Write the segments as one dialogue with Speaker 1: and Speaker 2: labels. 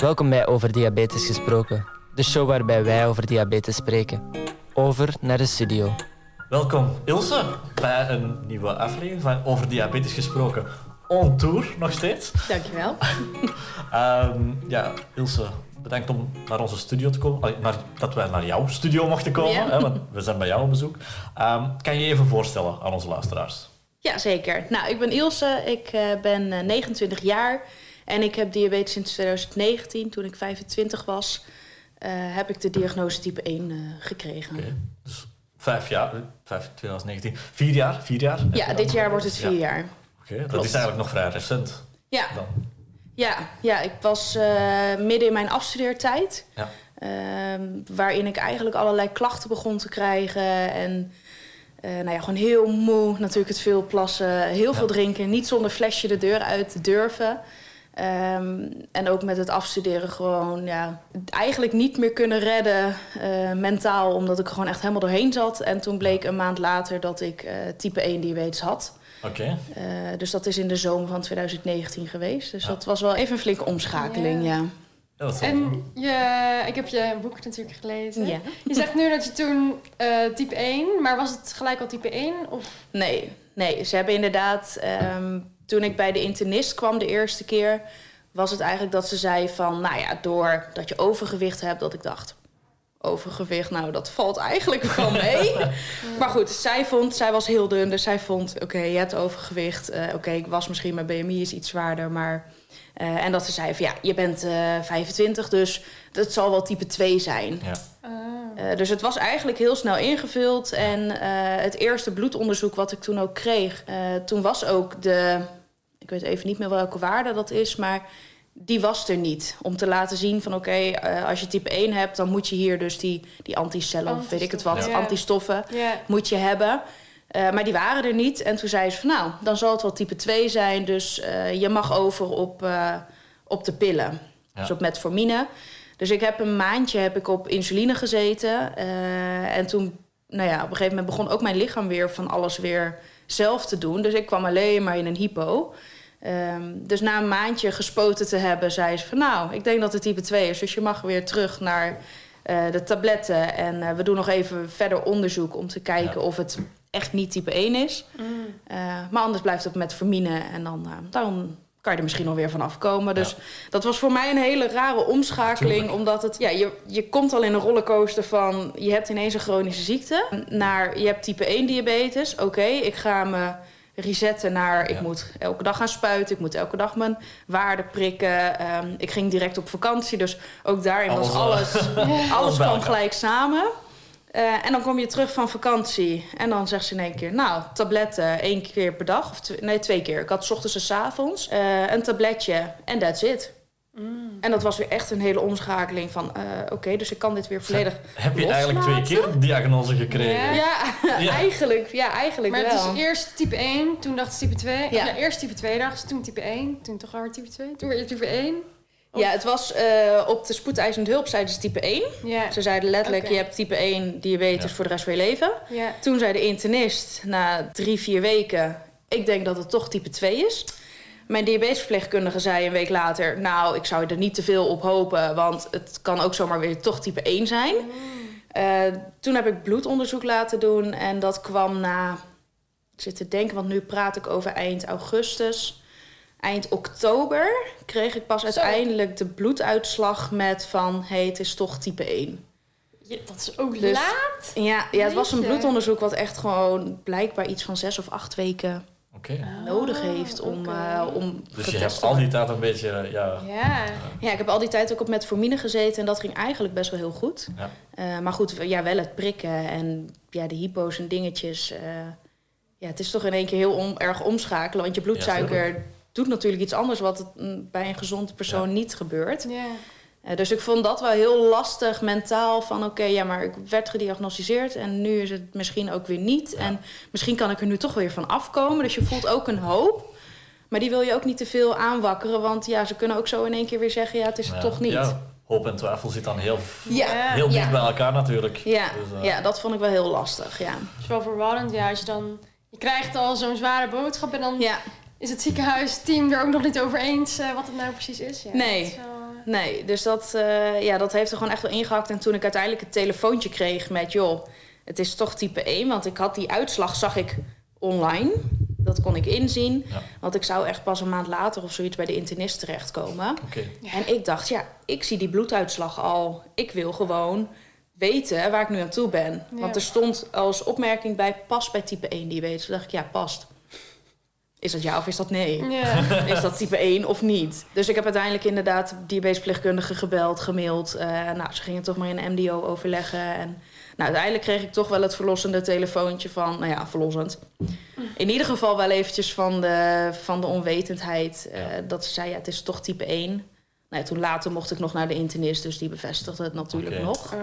Speaker 1: Welkom bij Over Diabetes Gesproken, de show waarbij wij over diabetes spreken. Over naar de studio.
Speaker 2: Welkom Ilse bij een nieuwe aflevering van Over Diabetes Gesproken. On tour nog steeds.
Speaker 3: Dankjewel.
Speaker 2: um, ja, Ilse, bedankt om naar onze studio te komen. Naar, dat wij naar jouw studio mochten komen, ja. hè, want we zijn bij jou op bezoek. Um, kan je je even voorstellen aan onze luisteraars?
Speaker 3: Ja, zeker. Nou, ik ben Ilse, ik uh, ben uh, 29 jaar en ik heb diabetes sinds 2019. Toen ik 25 was, uh, heb ik de diagnose type 1 uh, gekregen.
Speaker 2: Okay. Dus vijf jaar, vijf, 2019, vier jaar? Vier jaar
Speaker 3: ja, dit jaar wordt het vier ja. jaar.
Speaker 2: Oké, okay, dat is eigenlijk nog vrij recent.
Speaker 3: Ja. Dan. Ja, ja, ik was uh, midden in mijn afstudeertijd. Ja. Uh, waarin ik eigenlijk allerlei klachten begon te krijgen. En uh, nou ja, gewoon heel moe. Natuurlijk het veel plassen, heel ja. veel drinken. Niet zonder flesje de deur uit te durven. Um, en ook met het afstuderen gewoon ja, eigenlijk niet meer kunnen redden uh, mentaal. Omdat ik gewoon echt helemaal doorheen zat. En toen bleek een maand later dat ik uh, type 1 diabetes had.
Speaker 2: Oké. Okay.
Speaker 3: Uh, dus dat is in de zomer van 2019 geweest. Dus ja. dat was wel even een flinke omschakeling, ja.
Speaker 4: ja. En je, ik heb je boek natuurlijk gelezen. Ja. Je zegt nu dat je toen uh, type 1, maar was het gelijk al type 1? Of?
Speaker 3: Nee, nee. Ze hebben inderdaad, um, toen ik bij de internist kwam de eerste keer, was het eigenlijk dat ze zei van, nou ja, doordat je overgewicht hebt, dat ik dacht, overgewicht, nou dat valt eigenlijk wel mee. maar goed, zij vond, zij was heel dun, dus zij vond, oké, okay, je hebt overgewicht. Uh, oké, okay, ik was misschien, mijn BMI is iets zwaarder, maar... Uh, en dat ze zei van, ja, je bent uh, 25, dus dat zal wel type 2 zijn.
Speaker 2: Ja.
Speaker 3: Uh, dus het was eigenlijk heel snel ingevuld. En het eerste bloedonderzoek wat ik toen ook kreeg... toen was ook de... Ik weet even niet meer welke waarde dat is, maar die was er niet. Om te laten zien van oké, okay, uh, als je type 1 hebt... dan moet je hier dus die, die anticellen of weet ik het wat,
Speaker 4: Ja.
Speaker 3: antistoffen
Speaker 4: Ja.
Speaker 3: moet je hebben. Uh, maar die waren er niet. En toen zei ze van nou, dan zal het wel type 2 zijn. Dus uh, je mag over op, uh, op de pillen.
Speaker 2: Ja.
Speaker 3: Dus op metformine. Dus ik heb een maandje heb ik op insuline gezeten. Uh, en toen, nou ja, op een gegeven moment begon ook mijn lichaam weer van alles weer zelf te doen. Dus ik kwam alleen maar in een hypo. Um, dus na een maandje gespoten te hebben, zei ze van nou, ik denk dat het type 2 is. Dus je mag weer terug naar uh, de tabletten. En uh, we doen nog even verder onderzoek om te kijken ja. of het echt niet type 1 is.
Speaker 4: Mm.
Speaker 3: Uh, maar anders blijft het met vermine en dan, dan kan je er misschien nog weer van afkomen. Dus ja. dat was voor mij een hele rare omschakeling.
Speaker 2: Tuurlijk.
Speaker 3: Omdat het, ja, je, je komt al in een rollercoaster van je hebt ineens een chronische ziekte. Naar je hebt type 1 diabetes. Oké, okay, ik ga me resetten naar... Ja. ik moet elke dag gaan spuiten, ik moet elke dag mijn waarde prikken. Um, ik ging direct op vakantie, dus ook daarin
Speaker 2: alles,
Speaker 3: was alles... alles kwam gelijk samen. Uh, en dan kom je terug van vakantie en dan zegt ze in één keer... nou, tabletten één keer per dag, of nee, twee keer. Ik had 's ochtends en 's avonds uh, een tabletje en that's it.
Speaker 4: Mm.
Speaker 3: En dat was weer echt een hele omschakeling van... uh, oké, okay, dus ik kan dit weer volledig
Speaker 2: Heb je eigenlijk twee keer een diagnose gekregen?
Speaker 3: Ja, ja, ja. eigenlijk, ja, eigenlijk
Speaker 4: maar
Speaker 3: wel.
Speaker 4: Maar het is eerst type 1, toen dacht ze type 2. Ja. ja eerst type 2 dacht ze, toen type 1. Toen toch weer type 2. Toen weer type 1.
Speaker 3: Of? Ja, het was uh, op de spoedeisende hulp zeiden ze type 1.
Speaker 4: Ja.
Speaker 3: Ze zeiden letterlijk, okay. je hebt type 1 diabetes ja. voor de rest van je leven. Toen zei de internist na drie, vier weken... ik denk dat het toch type 2 is. Mijn diabetesverpleegkundige zei een week later... nou, ik zou er niet te veel op hopen... want het kan ook zomaar weer toch type 1 zijn.
Speaker 4: Mm.
Speaker 3: Uh, toen heb ik bloedonderzoek laten doen... en dat kwam na... Ik zit te denken, want nu praat ik over eind augustus... Eind oktober kreeg ik pas Zo. uiteindelijk de bloeduitslag met van... hé, hey, het is toch type 1.
Speaker 4: Ja, dat is ook dus, laat?
Speaker 3: Ja, ja, het was een bloedonderzoek wat echt gewoon blijkbaar iets van zes of acht weken
Speaker 2: okay.
Speaker 3: nodig heeft om,
Speaker 4: okay.
Speaker 3: uh, om
Speaker 2: Dus je hebt al die tijd een beetje, ja...
Speaker 4: Ja.
Speaker 3: ja, ik heb al die tijd ook op metformine gezeten en dat ging eigenlijk best wel heel goed.
Speaker 2: Ja.
Speaker 3: Uh, maar goed, ja, wel het prikken en ja, de hypo's en dingetjes. Uh, ja, het is toch in één keer heel om, erg omschakelen, want je bloedsuiker... Ja, doet natuurlijk iets anders wat het bij een gezonde persoon ja. niet gebeurt.
Speaker 4: Ja.
Speaker 3: Uh, dus ik vond dat wel heel lastig mentaal. Van oké, okay, ja, maar ik werd gediagnosticeerd en nu is het misschien ook weer niet. Ja. En misschien kan ik er nu toch weer van afkomen. Dus je voelt ook een hoop. Maar die wil je ook niet te veel aanwakkeren. Want ja, ze kunnen ook zo in één keer weer zeggen, ja, het is het toch niet.
Speaker 2: Ja. Hoop en twijfel zit dan heel,
Speaker 3: ja.
Speaker 2: heel dicht ja. bij elkaar natuurlijk.
Speaker 3: Ja. Dus, uh... ja, dat vond ik wel heel lastig, ja.
Speaker 4: Het is wel verwarrend, ja, als je dan... Je krijgt al zo'n zware boodschap en dan...
Speaker 3: Ja
Speaker 4: is het ziekenhuisteam er ook nog niet over eens uh, wat het nou precies is. Ja,
Speaker 3: nee.
Speaker 4: Wel,
Speaker 3: Nee, dus dat, uh, ja, dat heeft er gewoon echt wel ingehakt. En toen ik uiteindelijk het telefoontje kreeg met... joh, het is toch type 1. Want ik had die uitslag, zag ik online. Dat kon ik inzien. Want ik zou echt pas een maand later of zoiets bij de internist terechtkomen.
Speaker 2: Okay.
Speaker 3: En ik dacht, ja, ik zie die bloeduitslag al. Ik wil gewoon weten waar ik nu aan toe ben. Want er stond als opmerking bij pas bij type 1 diabetes. Toen dacht ik, ja, past. Is dat ja of is dat nee? Is dat type 1 of niet? Dus ik heb uiteindelijk inderdaad diabetesplichtkundige gebeld, gemaild. Uh, nou, ze gingen toch maar in MDO overleggen. En nou, uiteindelijk kreeg ik toch wel het verlossende telefoontje van... Nou ja, verlossend. In ieder geval wel eventjes van de, van de onwetendheid. Uh, dat ze zei, ja, het is toch type 1. Nou, toen later mocht ik nog naar de internist, dus die bevestigde het natuurlijk okay. nog. Oh,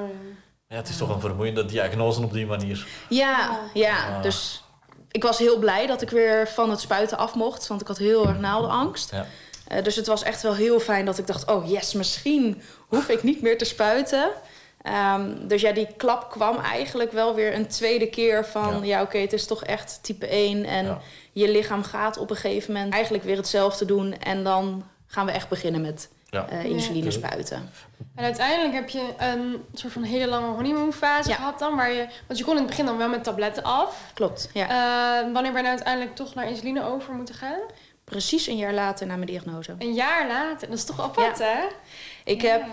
Speaker 2: ja, het is toch een vermoeiende diagnose op die manier.
Speaker 3: Ja, ja. Ah. Dus ik was heel blij dat ik weer van het spuiten af mocht. Want ik had heel erg naaldenangst. Ja. Uh, dus het was echt wel heel fijn dat ik dacht... oh yes, misschien hoef ik niet meer te spuiten. Um, dus ja, die klap kwam eigenlijk wel weer een tweede keer van... ja, oké, het is toch echt type 1. En ja. je lichaam gaat op een gegeven moment eigenlijk weer hetzelfde doen. En dan gaan we echt beginnen met ja. uh, insuline spuiten.
Speaker 4: En uiteindelijk heb je een soort van hele lange honeymoonfase ja. gehad dan, waar je, want je kon in het begin dan wel met tabletten af.
Speaker 3: Klopt. Ja.
Speaker 4: Uh, wanneer ben je nou uiteindelijk toch naar insuline over moeten gaan?
Speaker 3: Precies een jaar later na mijn diagnose.
Speaker 4: Een jaar later, dat is toch apart, hè?
Speaker 3: Ik heb,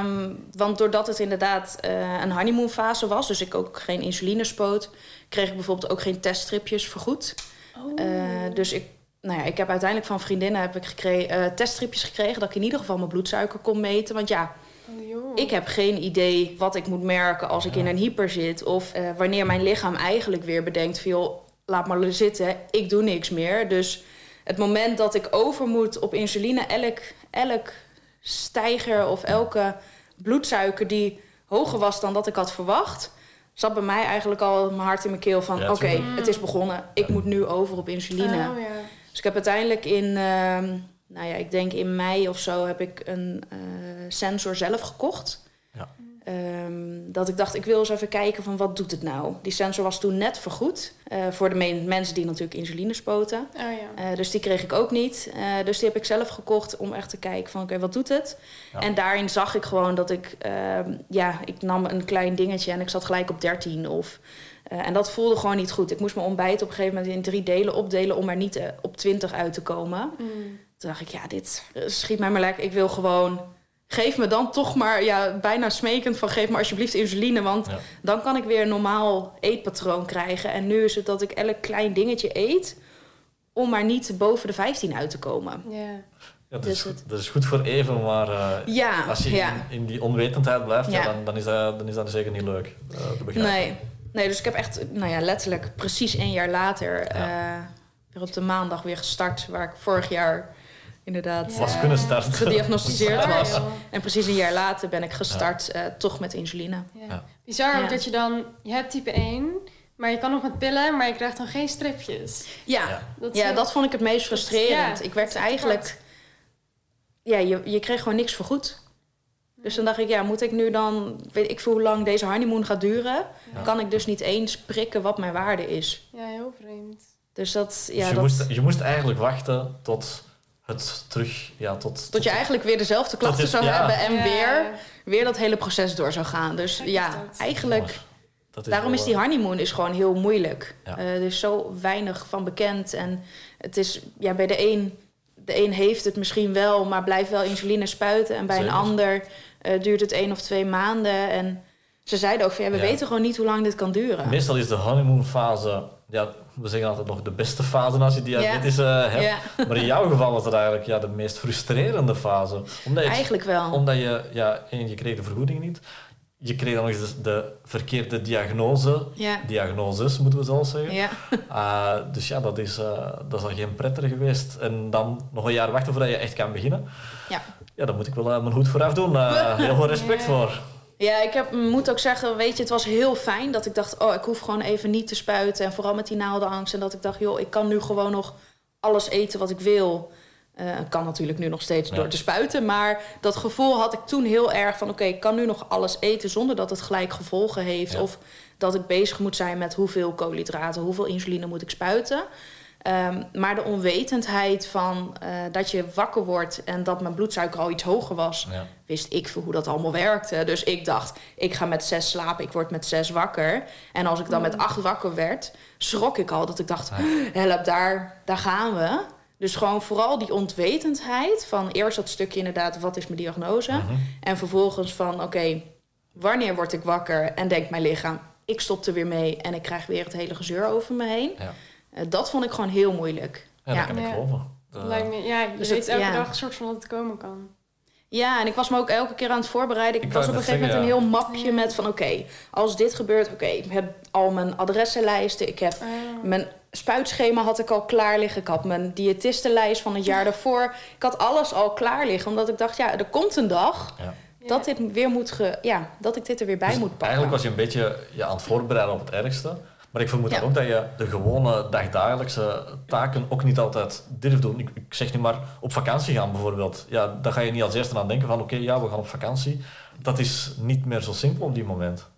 Speaker 3: um, want doordat het inderdaad uh, een honeymoonfase was, dus ik ook geen insuline spoot, kreeg ik bijvoorbeeld ook geen teststripjes vergoed. Oh. Uh, dus ik nou ja, ik heb uiteindelijk van vriendinnen heb ik gekregen, uh, teststripjes gekregen... dat ik in ieder geval mijn bloedsuiker kon meten. Want ja, oh, ik heb geen idee wat ik moet merken als ik in een hyper zit... of uh, wanneer mijn lichaam eigenlijk weer bedenkt van... Joh, laat maar zitten, ik doe niks meer. Dus het moment dat ik over moet op insuline... elk, elk stijger of elke bloedsuiker die hoger was dan dat ik had verwacht... zat bij mij eigenlijk al mijn hart in mijn keel van... oké, het is begonnen, ik moet nu over op insuline... Oh, ja. Dus ik heb uiteindelijk in, uh, nou ja, ik denk in mei of zo heb ik een uh, sensor zelf gekocht. Ja. Um, dat ik dacht, ik wil eens even kijken van wat doet het nou. Die sensor was toen net vergoed. Uh, voor de mensen die natuurlijk insuline spoten. Oh, ja. uh, dus die kreeg ik ook niet. Uh, dus die heb ik zelf gekocht om echt te kijken van oké, okay, wat doet het? Ja. En daarin zag ik gewoon dat ik... Ehm, ja, ik nam een klein dingetje en ik zat gelijk op 13 of... Uh, en dat voelde gewoon niet goed. Ik moest mijn ontbijt op een gegeven moment in drie delen opdelen om er niet uh, op 20 uit te komen. Mm. Toen dacht ik, ja, dit schiet mij maar lekker. Ik wil gewoon. Geef me dan toch maar, ja, bijna smekend van geef me alsjeblieft insuline. Want ja. dan kan ik weer een normaal eetpatroon krijgen. En nu is het dat ik elk klein dingetje eet om maar niet boven de 15 uit te komen.
Speaker 2: Yeah. Ja, dat, dus is, goed, dat is goed voor even, maar uh, ja, als je ja. in, in, die onwetendheid blijft, ja. dan, dan, is dat, dan is dat zeker niet leuk uh, te begrijpen.
Speaker 3: Nee. Nee, dus ik heb echt, nou ja, letterlijk precies een jaar later ja. uh, weer op de maandag weer gestart, waar ik vorig jaar inderdaad
Speaker 2: was kunnen starten.
Speaker 3: gediagnosticeerd was. En precies een jaar later ben ik gestart ja. uh, toch met insuline.
Speaker 4: Ja. Bizar ook dat je dan, je hebt type 1, maar je kan nog met pillen, maar je krijgt dan geen stripjes.
Speaker 3: Ja, dat, ja, dat vond ik het meest frustrerend. ik werd eigenlijk, ja, je, je kreeg gewoon niks voor goed. Dus dan dacht ik, ja, moet ik nu dan, weet ik veel hoe lang deze honeymoon gaat duren, kan ik dus niet eens prikken wat mijn waarde is.
Speaker 4: Ja, heel vreemd.
Speaker 3: Dus dat, ja.
Speaker 2: Dus je,
Speaker 3: dat...
Speaker 2: Moest, je moest eigenlijk wachten tot het terug, ja, tot.
Speaker 3: Tot, tot je eigenlijk weer dezelfde klachten zou ja. hebben en ja. weer, weer dat hele proces door zou gaan. Dus Kijk, ja, eigenlijk. Daarom is die honeymoon is gewoon heel moeilijk. Ja. Uh, er is zo weinig van bekend. En het is ja, bij de een, de een heeft het misschien wel, maar blijft wel insuline spuiten. En bij Zeker. een ander uh, duurt het één of twee maanden. En ze zeiden ook van ja, we ja. weten gewoon niet hoe lang dit kan duren.
Speaker 2: Meestal is de honeymoon-fase, ja, we zeggen altijd nog de beste fase als je diabetes ja. uh, hebt. Ja. Maar in jouw geval was het eigenlijk ja, de meest frustrerende fase.
Speaker 3: Omdat je, eigenlijk wel.
Speaker 2: Omdat je, ja, één, je kreeg de vergoeding niet. Je kreeg dan nog eens de, de verkeerde diagnose.
Speaker 3: Ja.
Speaker 2: Diagnoses, moeten we zo zeggen. Ja. Uh, dus ja, dat is, uh, dat is al geen pretter geweest. En dan nog een jaar wachten voordat je echt kan beginnen.
Speaker 3: Ja.
Speaker 2: Ja, daar moet ik wel uh, mijn hoed voor afdoen. heel veel respect voor.
Speaker 3: Ja, ik heb, moet ook zeggen, weet je, het was heel fijn dat ik dacht... oh, ik hoef gewoon even niet te spuiten. En vooral met die naaldenangst. En dat ik dacht, joh, ik kan nu gewoon nog alles eten wat ik wil... Uh, kan natuurlijk nu nog steeds ja. door te spuiten. Maar dat gevoel had ik toen heel erg van... oké, okay, ik kan nu nog alles eten zonder dat het gelijk gevolgen heeft. Ja. Of dat ik bezig moet zijn met hoeveel koolhydraten... hoeveel insuline moet ik spuiten. Ehm, maar de onwetendheid van uh, dat je wakker wordt en dat mijn bloedsuiker al iets hoger was, ja. wist ik voor hoe dat allemaal werkte. Dus ik dacht, ik ga met zes slapen, ik word met zes wakker. En als ik dan met acht wakker werd, schrok ik al dat ik dacht, help, daar, daar gaan we. Dus gewoon vooral die ontwetendheid van eerst dat stukje inderdaad, wat is mijn diagnose? Mhm. En vervolgens van, oké, wanneer word ik wakker en denkt mijn lichaam, ik stop er weer mee en ik krijg weer het hele gezeur over me heen. Ja. Uh, dat vond ik gewoon heel moeilijk.
Speaker 2: Ja, dat kan ik geloven.
Speaker 4: Lijkt me, ja, je dus weet het, elke dag een soort van dat het komen kan.
Speaker 3: Ja, en ik was me ook elke keer aan het voorbereiden. Ik, was op een gegeven moment een heel mapje met van... oké, als dit gebeurt, oké, ik heb al mijn adressenlijsten. Ik heb oh. mijn spuitschema had ik al klaar liggen. Ik had mijn diëtistenlijst van het jaar daarvoor. Ik had alles al klaar liggen, omdat ik dacht... ja, er komt een dag... Ja dat, dit weer moet ge, ja, dat ik dit er weer bij dus moet pakken.
Speaker 2: Eigenlijk was je een beetje ja, aan het voorbereiden op het ergste. Maar ik vermoed ook dat je de gewone dagdagelijkse taken ook niet altijd durft doen. Ik, ik, zeg nu maar op vakantie gaan bijvoorbeeld. Ja, dan ga je niet als eerste aan denken van oké, ja, we gaan op vakantie. Dat is niet meer zo simpel op die moment.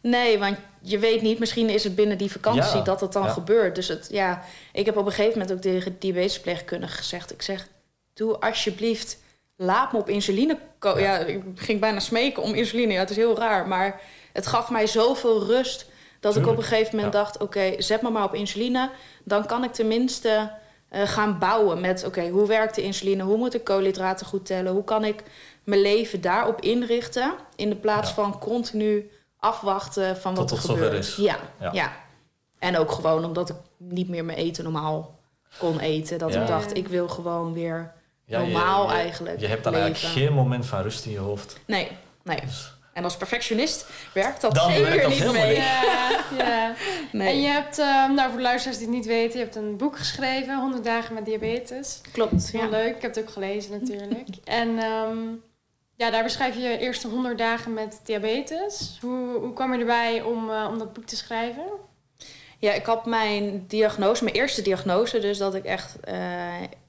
Speaker 3: Nee, want je weet niet, misschien is het binnen die vakantie dat het dan gebeurt. Dus het, ja, ik heb op een gegeven moment ook tegen die diabetesverpleegkundige gezegd... ik zeg, doe alsjeblieft laat me op insuline komen. Ja. ik ging bijna smeken om insuline. Ja, het is heel raar. Maar het gaf mij zoveel rust dat ik op een gegeven moment dacht: oké, zet me maar op insuline. Dan kan ik tenminste uh, gaan bouwen met: oké, hoe werkt de insuline? Hoe moet ik koolhydraten goed tellen? Hoe kan ik mijn leven daarop inrichten? In de plaats van continu afwachten van wat er gebeurt. Ja, ja, En ook gewoon omdat ik niet meer mijn eten normaal kon eten. Dat ik dacht: ik wil gewoon weer normaal eigenlijk.
Speaker 2: Je hebt dan eigenlijk geen moment van rust in je hoofd.
Speaker 3: Nee, nee. Dus- en als perfectionist werkt dat zeker niet mee. Ja,
Speaker 4: ja. Nee. En je hebt, um, nou voor de luisteraars die het niet weten, je hebt een boek geschreven, 100 dagen met diabetes.
Speaker 3: Klopt.
Speaker 4: Heel leuk, ik heb het ook gelezen natuurlijk. en um, ja, daar beschrijf je je eerste 100 dagen met diabetes. Hoe, hoe kwam je erbij om, uh, om dat boek te schrijven?
Speaker 3: Ja, ik had mijn diagnose, mijn eerste diagnose, dus dat ik echt uh,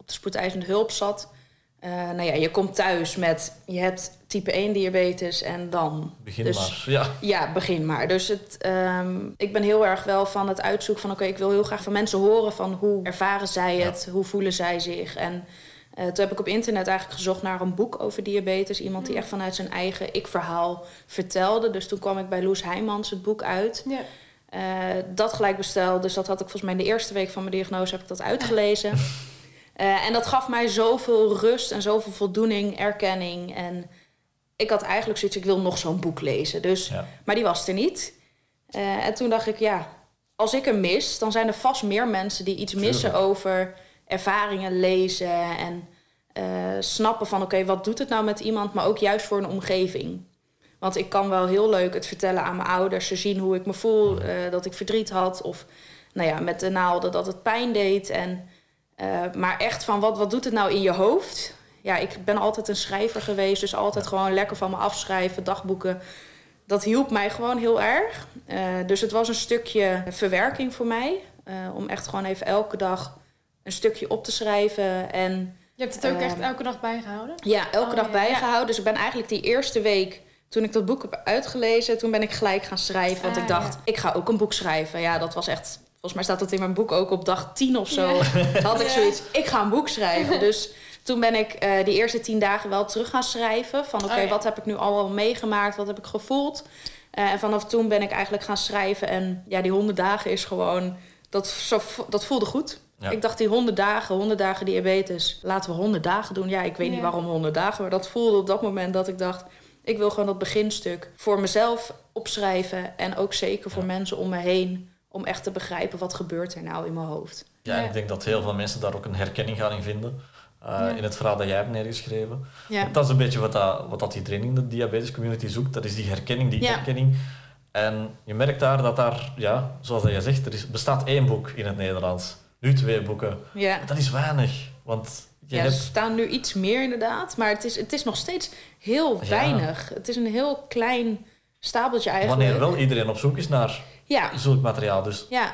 Speaker 3: spoedeisende hulp zat. Uh, nou ja, je komt thuis met, je hebt type 1 diabetes en dan...
Speaker 2: Begin dus, maar, ja.
Speaker 3: Ja, begin maar. Dus het, um, ik ben heel erg wel van het uitzoeken van... oké, ik wil heel graag van mensen horen van hoe ervaren zij het, hoe voelen zij zich. En uh, toen heb ik op internet eigenlijk gezocht naar een boek over diabetes. Iemand die mm. echt vanuit zijn eigen ik-verhaal vertelde. Dus toen kwam ik bij Loes Heijmans het boek uit. Ja. Uh, dat gelijk besteld. Dus dat had ik volgens mij in de eerste week van mijn diagnose heb ik dat uitgelezen. Uh, en dat gaf mij zoveel rust en zoveel voldoening, erkenning. En ik had eigenlijk zoiets, ik wil nog zo'n boek lezen. Dus, Maar die was er niet. Uh, en toen dacht ik, ja, als ik hem mis, dan zijn er vast meer mensen die iets missen over ervaringen lezen en uh, snappen van oké, wat doet het nou met iemand, maar ook juist voor een omgeving. Want ik kan wel heel leuk het vertellen aan mijn ouders. Ze zien hoe ik me voel, dat ik verdriet had. Of nou ja, met de naalden dat het pijn deed. En uh, maar echt van wat, wat doet het nou in je hoofd? Ja, ik ben altijd een schrijver geweest, dus altijd gewoon lekker van me afschrijven, dagboeken. Dat hielp mij gewoon heel erg. Dus het was een stukje verwerking voor mij. Om echt gewoon even elke dag een stukje op te schrijven. En,
Speaker 4: je hebt het ook echt elke dag bijgehouden?
Speaker 3: Ja, elke oh, dag bijgehouden. Dus ik ben eigenlijk die eerste week toen ik dat boek heb uitgelezen, toen ben ik gelijk gaan schrijven. Want ik ah, dacht, ik ga ook een boek schrijven. Ja, dat was echt volgens mij staat dat in mijn boek ook op dag 10 of zo. Had ik zoiets, ik ga een boek schrijven. Dus toen ben ik uh, die eerste tien dagen wel terug gaan schrijven. Van oké, oh wat heb ik nu al meegemaakt? Wat heb ik gevoeld? Uh, en vanaf toen ben ik eigenlijk gaan schrijven. En ja, die honderd dagen is gewoon... Dat, zo, dat voelde goed. Ik dacht, die honderd dagen, honderd dagen diabetes. Laten we honderd dagen doen. Ja, ik weet niet waarom honderd dagen. Maar dat voelde op dat moment dat ik dacht... Ik wil gewoon dat beginstuk voor mezelf opschrijven. En ook zeker voor mensen om me heen om echt te begrijpen wat gebeurt er nou in mijn hoofd.
Speaker 2: Ja, ik denk dat heel veel mensen daar ook een herkenning gaan in vinden. Uh, In het verhaal dat jij hebt neergeschreven. Ja. Dat is een beetje wat, dat, wat dat iedereen in de diabetes community zoekt. Dat is die herkenning, die herkenning. En je merkt daar dat daar, ja, zoals dat je zegt, er is, bestaat één boek in het Nederlands. Nu twee boeken. Ja. Dat is weinig. Want je
Speaker 3: ja,
Speaker 2: hebt...
Speaker 3: er staan nu iets meer inderdaad. Maar het is, het is nog steeds heel weinig. Het is een heel klein stapeltje eigenlijk.
Speaker 2: Wanneer wel iedereen op zoek is naar ja. zulk materiaal. Dus.
Speaker 3: Ja.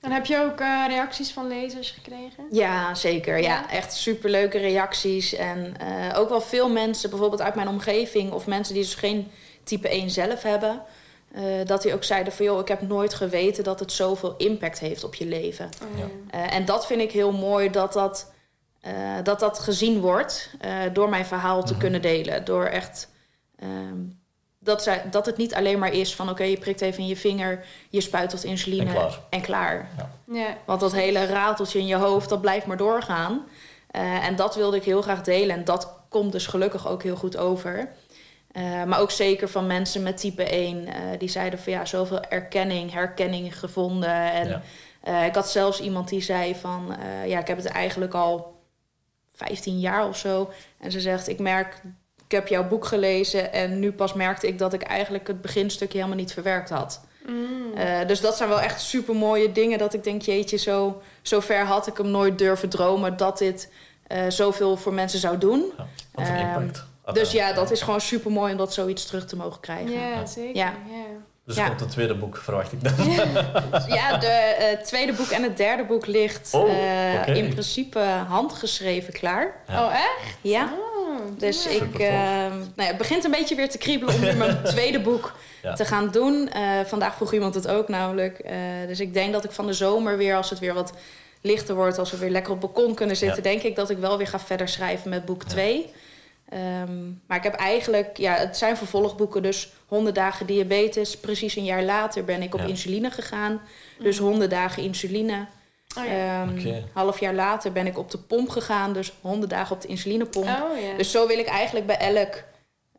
Speaker 4: En heb je ook uh, reacties van lezers gekregen?
Speaker 3: Ja, zeker. Ja, echt superleuke reacties. En uh, ook wel veel mensen, bijvoorbeeld uit mijn omgeving... of mensen die dus geen type 1 zelf hebben... dat hij ook zeiden van joh, ik heb nooit geweten dat het zoveel impact heeft op je leven. Oh, ja. en dat vind ik heel mooi dat dat, dat, dat gezien wordt door mijn verhaal te mhm. kunnen delen. Door echt ehm, dat, zij, dat het niet alleen maar is van oké, je prikt even in je vinger, je spuit wat insuline en klaar. En klaar. Ja. ja. Want dat hele rateltje in je hoofd, dat blijft maar doorgaan. Uh, en dat wilde ik heel graag delen. En dat komt dus gelukkig ook heel goed over. Uh, maar ook zeker van mensen met type 1. Uh, eh, die zeiden van ja, zoveel erkenning, herkenning gevonden. En ja. ik had zelfs iemand die zei van ja, ik heb het eigenlijk al 15 jaar of zo. En ze zegt, ik merk ik heb jouw boek gelezen en nu pas merkte ik dat ik eigenlijk het beginstukje helemaal niet verwerkt had. Mm. Uh, dus dat zijn wel echt super mooie dingen dat ik denk, jeetje, zo, zo ver had ik hem nooit durven dromen dat dit uh, zoveel voor mensen zou doen.
Speaker 2: Ja,
Speaker 3: dus ja, dat is gewoon super mooi om dat zoiets terug te mogen krijgen.
Speaker 4: Ja, zeker. Ja.
Speaker 2: Dus ja. komt het tweede boek, verwacht ik dan.
Speaker 3: ja, het uh, tweede boek en het derde boek ligt oh, okay. in principe handgeschreven klaar.
Speaker 4: Oh, echt?
Speaker 3: Ja. Oh. Dus ik, uh, nou ja, het begint een beetje weer te kriebelen om nu mijn tweede boek te gaan doen. Uh, vandaag vroeg iemand het ook namelijk. Uh, dus ik denk dat ik van de zomer weer, als het weer wat lichter wordt, als we weer lekker op het balkon kunnen zitten, denk ik dat ik wel weer ga verder schrijven met boek 2. Um, ehm, maar ik heb eigenlijk, ja, het zijn vervolgboeken, dus 100 dagen diabetes. Precies een jaar later ben ik op insuline gegaan. Dus 100 dagen insuline. Oh, ja. um, Half jaar later ben ik op de pomp gegaan, dus honderd dagen op de insulinepomp. Oh, ja. Dus zo wil ik eigenlijk bij elk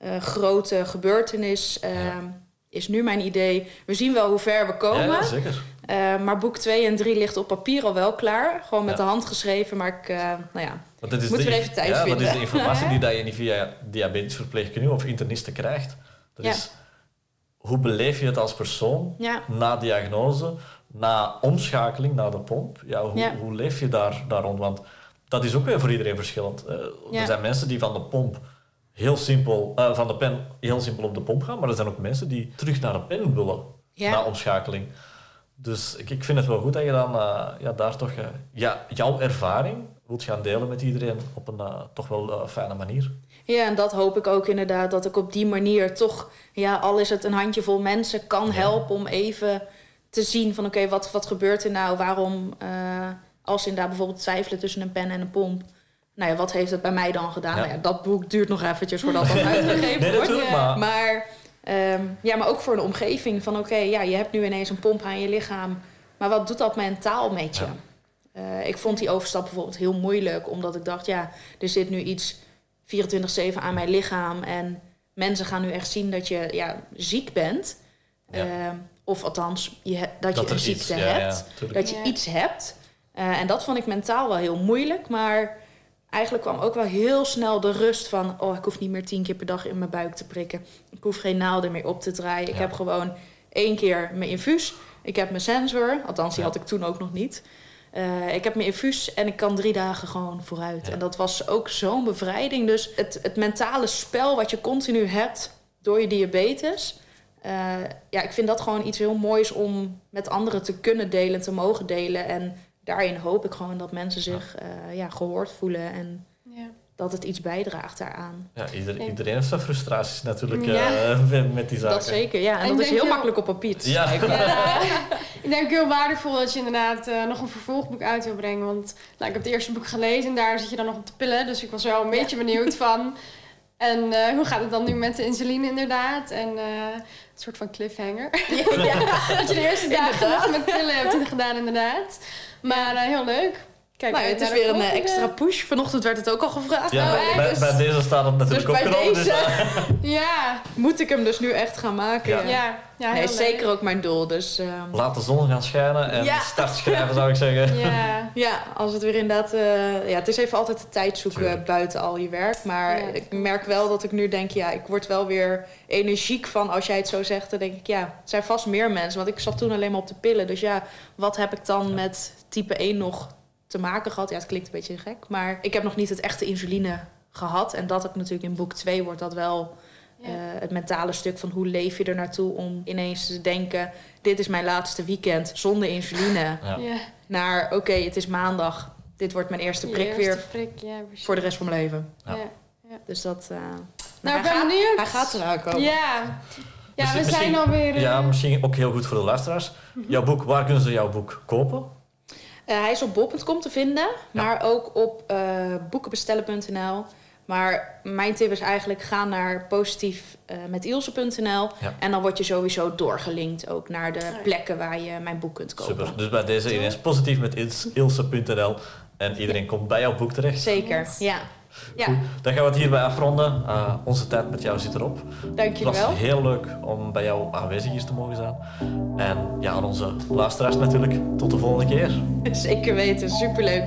Speaker 3: uh, grote gebeurtenis. Uh, is nu mijn idee. We zien wel hoe ver we komen.
Speaker 2: Ja, zeker.
Speaker 3: Uh, maar boek 2 en 3 ligt op papier al wel klaar. Gewoon met de hand geschreven. Maar ik, uh, nou ja, moet er even tijd
Speaker 2: ja,
Speaker 3: vinden.
Speaker 2: Dat is de informatie die dat je niet via diabetesverpleegkundige of internisten krijgt. Dat is, hoe beleef je het als persoon na diagnose? na omschakeling naar de pomp, ja, hoe, hoe leef je daar, daar rond? Want dat is ook weer voor iedereen verschillend. Er zijn mensen die van de pomp heel simpel, uh, van de pen heel simpel op de pomp gaan, maar er zijn ook mensen die terug naar de pen willen na omschakeling. Dus ik, ik vind het wel goed dat je dan uh, ja, daar toch uh, ja, jouw ervaring wilt gaan delen met iedereen op een toch wel fijne manier.
Speaker 3: Ja, en dat hoop ik ook inderdaad, dat ik op die manier toch, ja, al is het een handjevol mensen, kan helpen om even te zien van oké, wat, wat gebeurt er nou? Waarom, als ze inderdaad bijvoorbeeld twijfelen tussen een pen en een pomp, nou ja, wat heeft het bij mij dan gedaan? Nou ja, dat boek duurt nog eventjes voordat dat uitgegeven nee, wordt.
Speaker 2: Maar,
Speaker 3: maar, um, ja, maar ook voor de omgeving van oké, ja, je hebt nu ineens een pomp aan je lichaam, maar wat doet dat mentaal met je? Uh, ik vond die overstap bijvoorbeeld heel moeilijk, omdat ik dacht, ja, er zit nu iets 24-7 aan mijn lichaam en mensen gaan nu echt zien dat je ja, ziek bent. Ja. Uh, of althans, je, dat, je een ziekte hebt. dat je iets hebt. Uh, en dat vond ik mentaal wel heel moeilijk. Maar eigenlijk kwam ook wel heel snel de rust van... oh, ik hoef niet meer tien keer per dag in mijn buik te prikken. Ik hoef geen naalden meer op te draaien. Ik heb gewoon één keer mijn infuus. Ik heb mijn sensor. Althans, die had ik toen ook nog niet. Uh, ik heb mijn infuus en ik kan drie dagen gewoon vooruit. En dat was ook zo'n bevrijding. Dus het, het mentale spel wat je continu hebt door je diabetes... Uh, ja, ik vind dat gewoon iets heel moois om met anderen te kunnen delen, te mogen delen. En daarin hoop ik gewoon dat mensen zich uh, ja, gehoord voelen en ja. dat het iets bijdraagt daaraan.
Speaker 2: Ja, iedereen heeft zijn frustraties natuurlijk uh, met die zaken.
Speaker 3: Dat zeker, ja. En, dat is heel makkelijk op papier
Speaker 2: ja.
Speaker 4: ja. ik denk heel waardevol dat je inderdaad nog een vervolgboek uit wil brengen. Want nou, ik heb het eerste boek gelezen en daar zit je dan nog op te pillen. Dus ik was wel een beetje benieuwd van... En hoe gaat het dan nu met de insuline inderdaad? En een soort van cliffhanger. Ja, dat je de eerste dagen nog met pillen hebt gedaan, inderdaad. Maar uh, heel leuk.
Speaker 3: Kijk, nou, het is weer een eh, extra push. Vanochtend werd het ook al gevraagd.
Speaker 2: Ja, oh, bij, dus, bij, deze staat het natuurlijk dus opgenomen. Dus,
Speaker 3: ja. Moet ik hem dus nu echt gaan maken. Ja,
Speaker 4: ja. ja
Speaker 3: nee, zeker ook mijn doel. Dus, uh,
Speaker 2: Laat de zon gaan schijnen en ja. start schrijven zou ik zeggen.
Speaker 3: Ja, ja als het weer inderdaad... Uh, ja, het is even altijd de tijd zoeken buiten al je werk. Maar ik merk wel dat ik nu denk... Ja, ik word wel weer energiek van als jij het zo zegt. Dan denk ik, ja, het zijn vast meer mensen. Want ik zat toen alleen maar op de pillen. Dus ja, wat heb ik dan met type 1 nog te maken gehad. Ja, het klinkt een beetje gek. Maar ik heb nog niet het echte insuline gehad. En dat heb natuurlijk in boek 2 wordt dat wel uh, het mentale stuk van hoe leef je er naartoe om ineens te denken: dit is mijn laatste weekend zonder insuline. Ja. Naar oké, okay, het is maandag. Dit wordt mijn eerste prik weer prik, ja, voor de rest van mijn leven. Ja. Dus dat. Uh,
Speaker 4: nou, ik ben benieuwd.
Speaker 3: Hij gaat eraan komen.
Speaker 4: Ja. Ja, we zijn alweer...
Speaker 2: Ja, misschien ook heel goed voor de luisteraars. Mhm. Jouw boek, waar kunnen ze jouw boek kopen?
Speaker 3: Hij is op bol.com te vinden, maar ook op boekenbestellen.nl. Maar mijn tip is eigenlijk ga naar positief uh, met Ilse.nl. En dan word je sowieso doorgelinkt ook naar de plekken waar je mijn boek kunt kopen.
Speaker 2: Super. Dus bij deze ineens positief met Ilse.nl. En iedereen komt bij jouw boek terecht.
Speaker 3: Zeker, ja. Ja.
Speaker 2: dan gaan we het hierbij afronden. Uh, onze tijd met jou zit erop.
Speaker 3: Dank je wel.
Speaker 2: Het was heel leuk om bij jou aanwezig te mogen zijn. En ja, aan onze luisteraars natuurlijk. Tot de volgende keer.
Speaker 3: Zeker weten, superleuk.